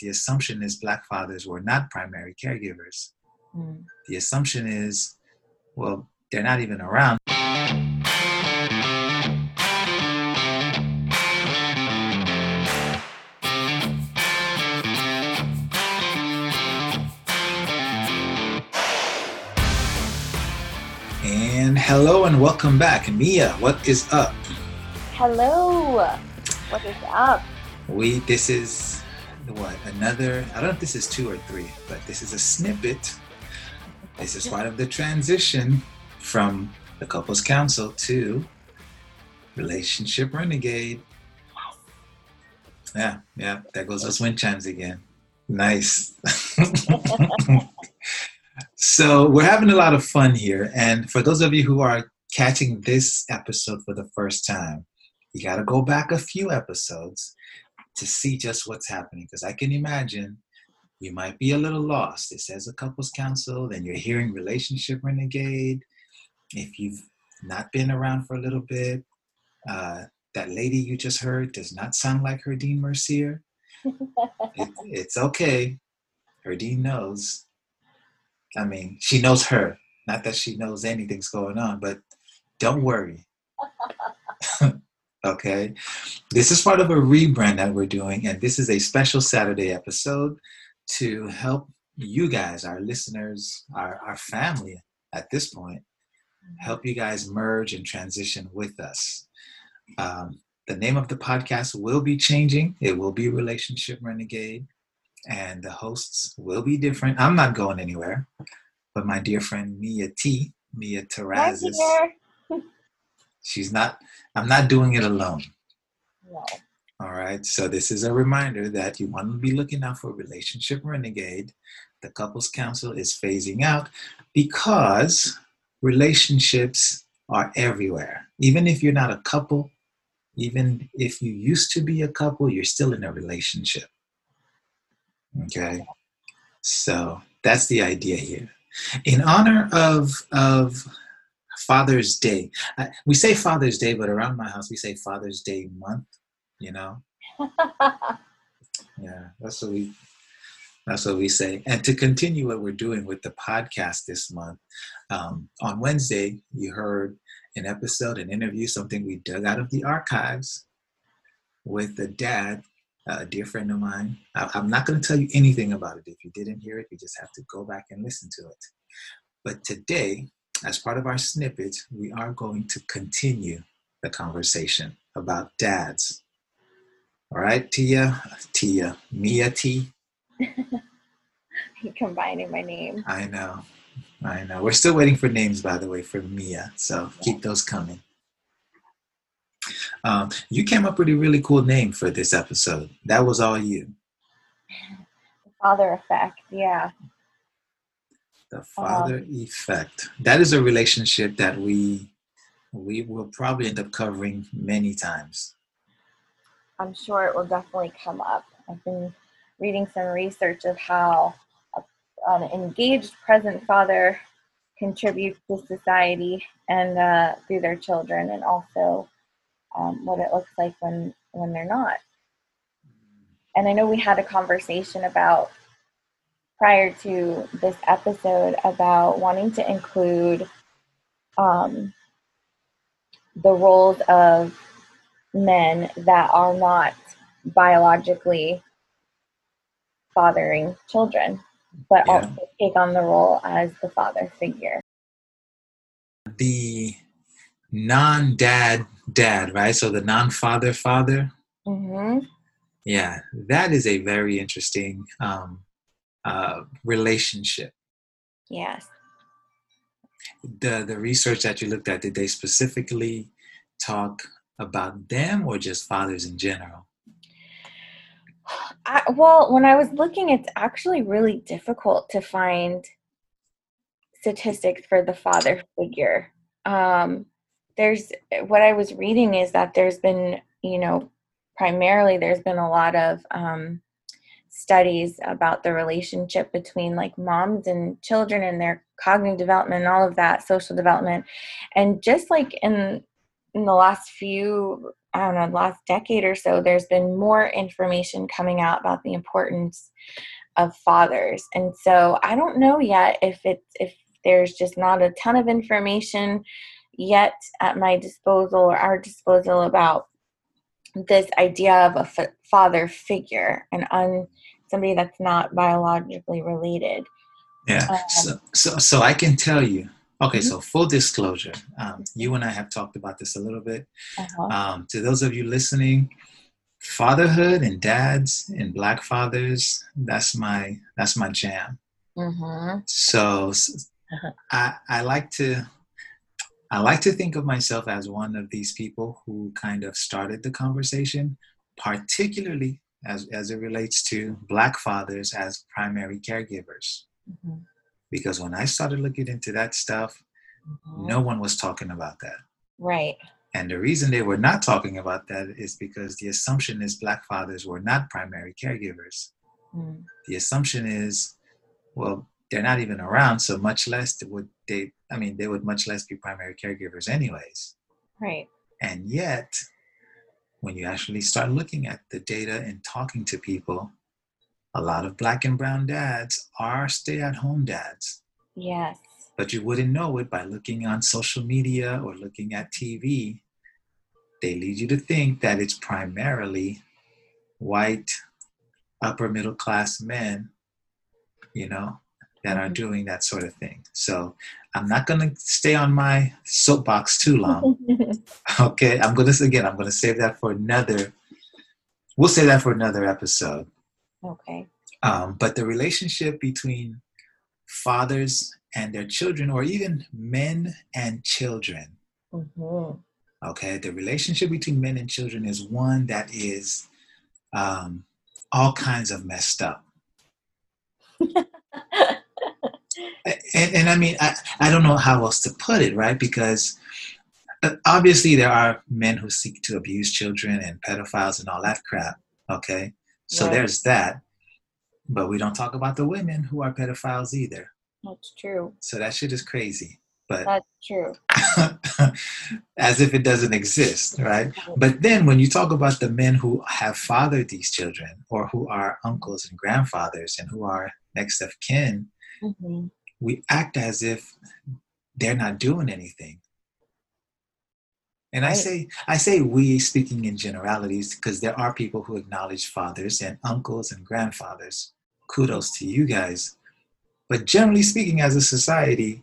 the assumption is black fathers were not primary caregivers. Mm. The assumption is, well, they're not even around. And hello and welcome back. Mia, what is up? Hello. What is up? We this is what another I don't know if this is two or three, but this is a snippet. This is part of the transition from the couples council to relationship renegade. Yeah, yeah, there goes those wind chimes again. Nice. So we're having a lot of fun here. And for those of you who are catching this episode for the first time, you got to go back a few episodes to see just what's happening. Because I can imagine you might be a little lost. It says a couples council, then you're hearing relationship renegade. If you've not been around for a little bit, uh, that lady you just heard does not sound like her Dean Mercier. it, it's okay. Her Dean knows I mean, she knows her. Not that she knows anything's going on, but don't worry. okay? This is part of a rebrand that we're doing, and this is a special Saturday episode to help you guys, our listeners, our, our family at this point, help you guys merge and transition with us. Um, the name of the podcast will be changing. It will be Relationship Renegade and the hosts will be different. I'm not going anywhere, but my dear friend Mia T, Mia Terrazas, she's not. I'm not doing it alone. No. All right. So this is a reminder that you want to be looking out for relationship renegade. The couples council is phasing out because relationships are everywhere. Even if you're not a couple, even if you used to be a couple, you're still in a relationship. Okay, so that's the idea here. In honor of of Father's Day, we say Father's Day, but around my house we say Father's Day month. You know. yeah, that's what we that's what we say. And to continue what we're doing with the podcast this month, um, on Wednesday, you heard an episode, an interview, something we dug out of the archives with a dad a dear friend of mine. I, I'm not going to tell you anything about it. If you didn't hear it, you just have to go back and listen to it. But today, as part of our snippet, we are going to continue the conversation about dads. All right, Tia, Tia, Mia T. You're combining my name. I know, I know. We're still waiting for names, by the way, for Mia. So keep those coming. Um, you came up with a really cool name for this episode. That was all you. The father effect, yeah. The father um, effect. That is a relationship that we we will probably end up covering many times. I'm sure it will definitely come up. I've been reading some research of how an engaged present father contributes to society and uh, through their children, and also um, what it looks like when when they're not. And I know we had a conversation about prior to this episode about wanting to include um, the roles of men that are not biologically fathering children, but yeah. also take on the role as the father figure. The non dad dad, right? So the non father father. Mm-hmm. Yeah, that is a very interesting um, uh, relationship. Yes. The the research that you looked at, did they specifically talk about them or just fathers in general? I, well, when I was looking, it's actually really difficult to find statistics for the father figure. Um, there's what I was reading is that there's been, you know, primarily there's been a lot of um, studies about the relationship between like moms and children and their cognitive development and all of that social development and just like in in the last few I don't know, last decade or so, there's been more information coming out about the importance of fathers. And so I don't know yet if it's if there's just not a ton of information yet at my disposal or our disposal about this idea of a f- father figure and on somebody that's not biologically related. Yeah. Um, so, so, so I can tell you. Okay, mm-hmm. so full disclosure, um, you and I have talked about this a little bit. Uh-huh. Um, to those of you listening, fatherhood and dads and black fathers that's my that's my jam mm-hmm. so uh-huh. I, I like to i like to think of myself as one of these people who kind of started the conversation particularly as, as it relates to black fathers as primary caregivers mm-hmm. because when i started looking into that stuff mm-hmm. no one was talking about that right and the reason they were not talking about that is because the assumption is black fathers were not primary caregivers. Mm. The assumption is, well, they're not even around, so much less would they, I mean, they would much less be primary caregivers, anyways. Right. And yet, when you actually start looking at the data and talking to people, a lot of black and brown dads are stay at home dads. Yes but you wouldn't know it by looking on social media or looking at TV. They lead you to think that it's primarily white, upper middle class men, you know, that are mm-hmm. doing that sort of thing. So I'm not going to stay on my soapbox too long. okay, I'm going to, again, I'm going to save that for another, we'll save that for another episode. Okay. Um, but the relationship between fathers and their children, or even men and children. Mm-hmm. Okay, the relationship between men and children is one that is um, all kinds of messed up. and, and I mean, I, I don't know how else to put it, right? Because uh, obviously there are men who seek to abuse children and pedophiles and all that crap. Okay, so right. there's that. But we don't talk about the women who are pedophiles either. That's true. So that shit is crazy. But that's true. as if it doesn't exist, right? But then when you talk about the men who have fathered these children or who are uncles and grandfathers and who are next of kin, mm-hmm. we act as if they're not doing anything. And right. I say I say we speaking in generalities because there are people who acknowledge fathers and uncles and grandfathers. Kudos to you guys but generally speaking, as a society,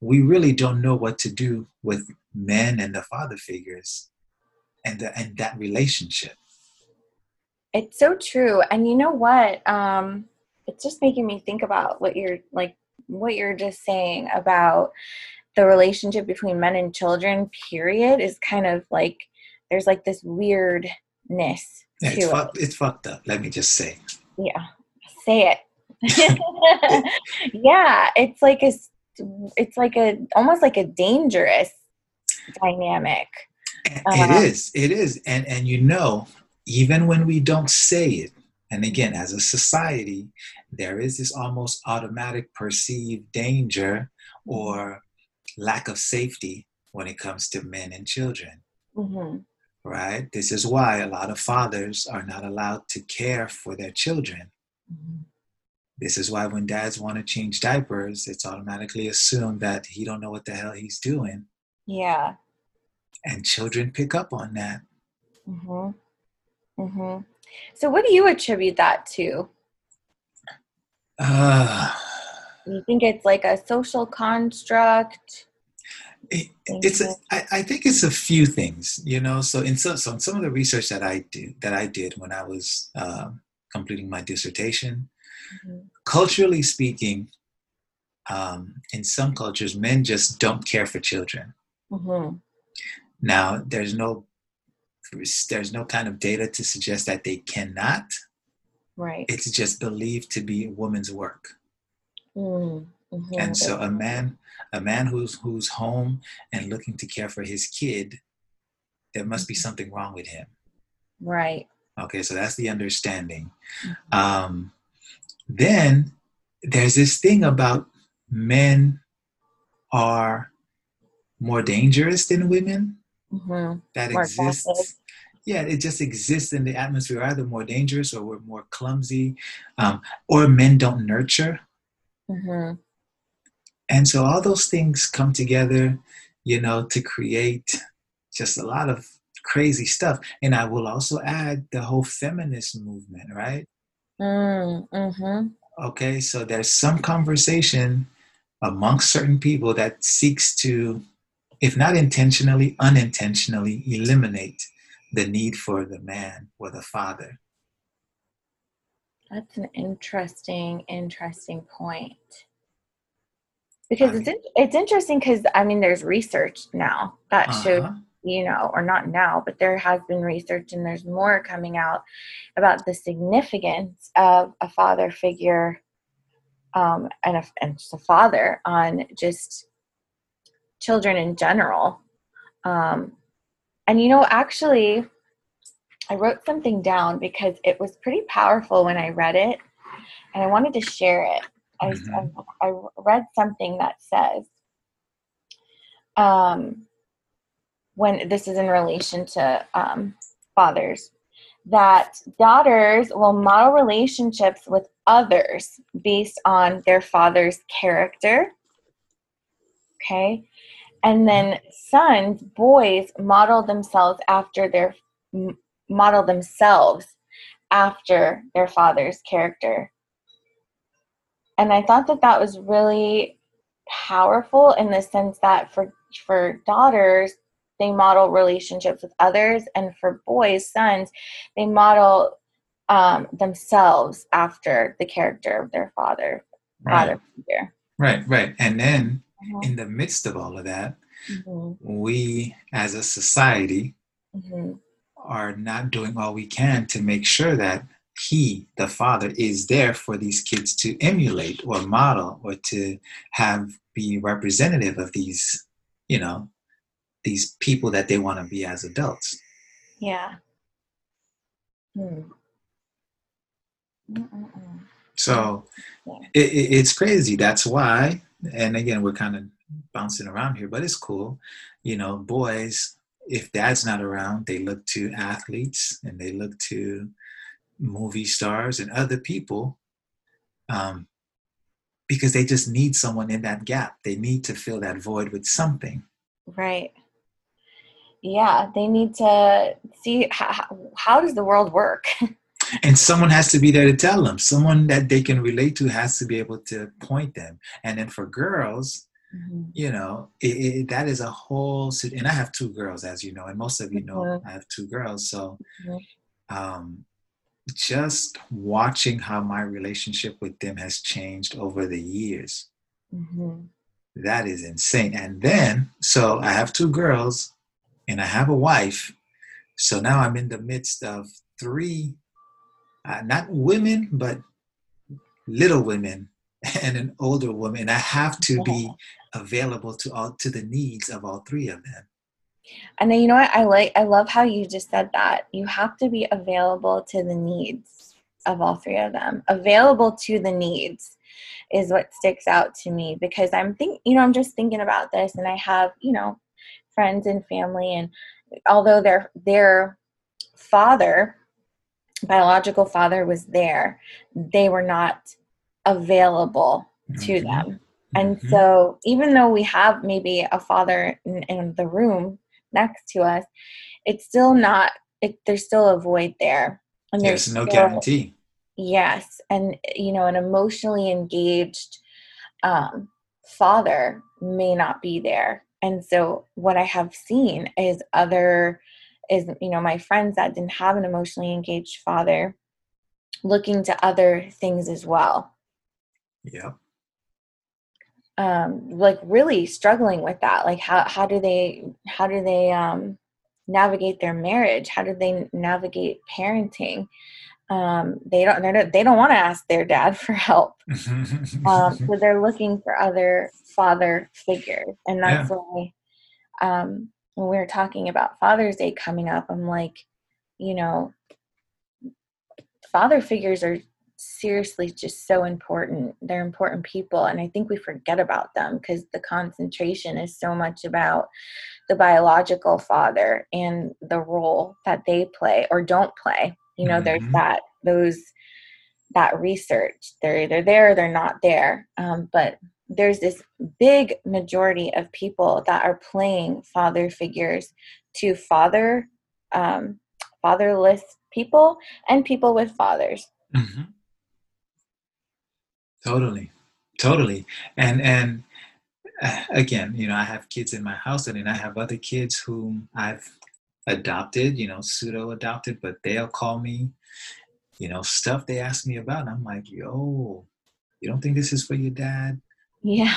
we really don't know what to do with men and the father figures and, the, and that relationship. It's so true. And you know what? Um, it's just making me think about what you're like, what you're just saying about the relationship between men and children, period, is kind of like there's like this weirdness yeah, it's, fucked, it's fucked up. Let me just say. Yeah, say it. yeah, it's like a it's like a almost like a dangerous dynamic. It um, is. It is. And and you know, even when we don't say it, and again, as a society, there is this almost automatic perceived danger or lack of safety when it comes to men and children. Mm-hmm. Right? This is why a lot of fathers are not allowed to care for their children. Mm-hmm. This is why when dads want to change diapers, it's automatically assumed that he don't know what the hell he's doing. Yeah. And children pick up on that. Mhm. Mhm. So what do you attribute that to? Uh, you think it's like a social construct? It, it's a, I, I think it's a few things, you know. So in some, so in some of the research that I did that I did when I was um, completing my dissertation, mm-hmm. culturally speaking, um, in some cultures, men just don't care for children. Mm-hmm. Now, there's no there's no kind of data to suggest that they cannot. Right. It's just believed to be a woman's work. Mm-hmm. And so a man a man who's who's home and looking to care for his kid, there must be something wrong with him. Right. Okay, so that's the understanding. Mm-hmm. Um, then there's this thing about men are more dangerous than women. Mm-hmm. that More exists. Yeah, it just exists in the atmosphere, either more dangerous or we're more clumsy, um, or men don't nurture. Mm-hmm. And so all those things come together, you know, to create just a lot of crazy stuff. And I will also add the whole feminist movement, right? Mm-hmm. Okay, so there's some conversation amongst certain people that seeks to, if not intentionally, unintentionally eliminate the need for the man or the father. That's an interesting, interesting point. Because I it's in, it's interesting because I mean there's research now that shows Uh-huh. you know or not now but there has been research and there's more coming out about the significance of a father figure um, and, a, and just a father on just children in general. Um, and you know actually i wrote something down because it was pretty powerful when i read it and i wanted to share it. I, Mhm. I, I read something that says um, when this is in relation to um, fathers that daughters will model relationships with others based on their father's character. Okay and then sons boys model themselves after their model themselves after their father's character. And i thought that that was really powerful in the sense that for for daughters they model relationships with others and for boys sons they model um, themselves after the character of their father Right, father figure. Right, right. And then Mhm, in the midst of all of that, mhm, we as a society mhm. are not doing all we can to make sure that he, the father, is there for these kids to emulate or model or to have be representative of these, you know, these people that they want to be as adults. yeah Hmm. So it, it, it's crazy. That's why, and again, we're kind of bouncing around here, but it's cool. You know, boys, if dad's not around, they look to athletes and they look to movie stars and other people um, because they just need someone in that gap. They need to fill that void with something. right yeah they need to see how, how does the world work And someone has to be there to tell them. Someone that they can relate to has to be able to point them. And then for girls, Mhm. you know, it, it, that is a whole. And I have two girls, as you know, and most of you know Mhm. I have two girls. So, Mhm. um, just watching how my relationship with them has changed over the years, Mhm. that is insane. And then, so I have two girls, and I have a wife. So now I'm in the midst of three, uh, not women, but little women and an older woman. I have to be available to all to the needs of all three of them. And then you know what I like I love how you just said that. You have to be available to the needs of all three of them. Available to the needs is what sticks out to me because I'm think you know, I'm just thinking about this and I have, you know, friends and family and although their their father biological father was there, they were not available to Mhm. them. And Mhm. so, even though we have maybe a father in, in the room next to us, it's still not. It, there's still a void there, and there's there's no still- guarantee. Yes, and you know, an emotionally engaged um, father may not be there, and so what I have seen is other is you know my friends that didn't have an emotionally engaged father looking to other things as well. Yeah. Um like really struggling with that. Like how how do they how do they um navigate their marriage? How do they navigate parenting? Um they don't they don't, they don't want to ask their dad for help. Um so they're looking for other father figures and that's why um when we were talking about father's day coming up i'm like you know father figures are seriously just so important. They're important people. And I think we forget about them because the concentration is so much about the biological father and the role that they play or don't play. You know, mm-hmm. there's that, those, that research. They're either there or they're not there. Um, but there's this big majority of people that are playing father figures to father um, fatherless people and people with fathers. Mm-hmm. totally. Totally. And and uh, again you know i have kids in my house and then i have other kids whom i've adopted you know pseudo adopted but they'll call me you know stuff they ask me about and i'm like yo you don't think this is for your dad yeah.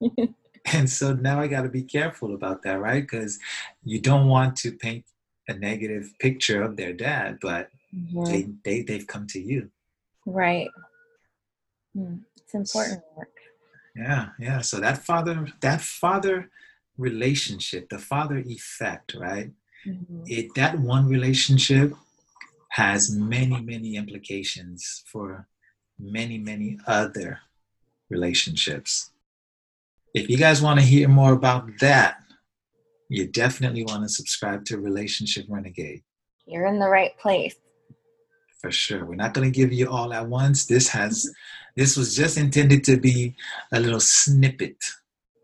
yeah. and so now I got to be careful about that, right? Because you don't want to paint a negative picture of their dad, but mm-hmm. they, they, they've come to you. Right. Mm, it's important work. Yeah, yeah. So that father, that father relationship, the father effect, right? Mm-hmm. It that one relationship has many, many implications for many, many other relationships. If you guys want to hear more about that, you definitely want to subscribe to Relationship Renegade. You're in the right place. For sure. We're not going to give you all at once. This has this was just intended to be a little snippet,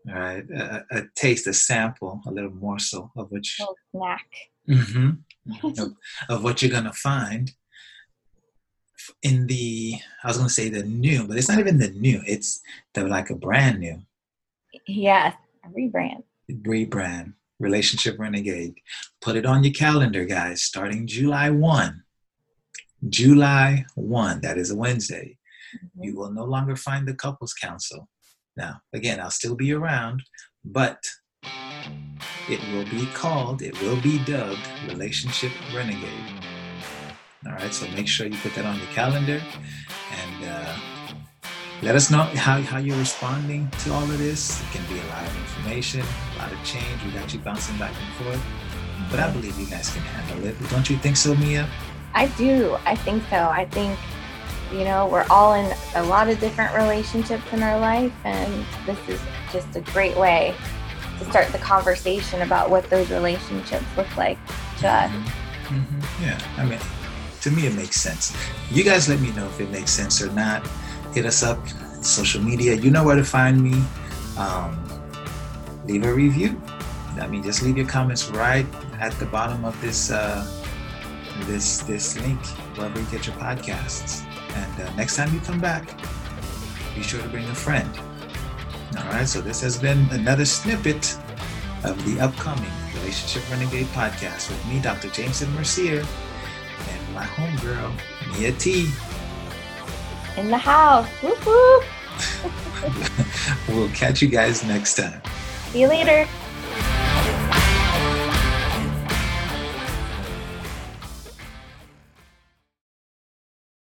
all right? A, a taste, a sample, a little morsel of what you, snack. Mm-hmm, of, of what you're going to find in the I was gonna say the new, but it's not even the new. It's the like a brand new. Yeah, rebrand. Rebrand. Relationship Renegade. Put it on your calendar, guys. Starting July one. July one. That is a Wednesday. Mm-hmm. You will no longer find the couples council. Now, again, I'll still be around, but it will be called, it will be dubbed Relationship Renegade. All right, so make sure you put that on your calendar and uh, let us know how, how you're responding to all of this. It can be a lot of information, a lot of change. We got you bouncing back and forth, but I believe you guys can handle it. Don't you think so, Mia? I do. I think so. I think, you know, we're all in a lot of different relationships in our life, and this is just a great way to start the conversation about what those relationships look like to us. Mm-hmm. Mm-hmm. Yeah, I mean, to me, it makes sense. You guys let me know if it makes sense or not. Hit us up social media. You know where to find me. Um, leave a review. I mean, just leave your comments right at the bottom of this uh, this this link wherever you get your podcasts. And uh, next time you come back, be sure to bring a friend. All right. So this has been another snippet of the upcoming Relationship Renegade podcast with me, Dr. Jameson Mercier my homegirl, Mia T. In the house. Whoop. we'll catch you guys next time. See you later.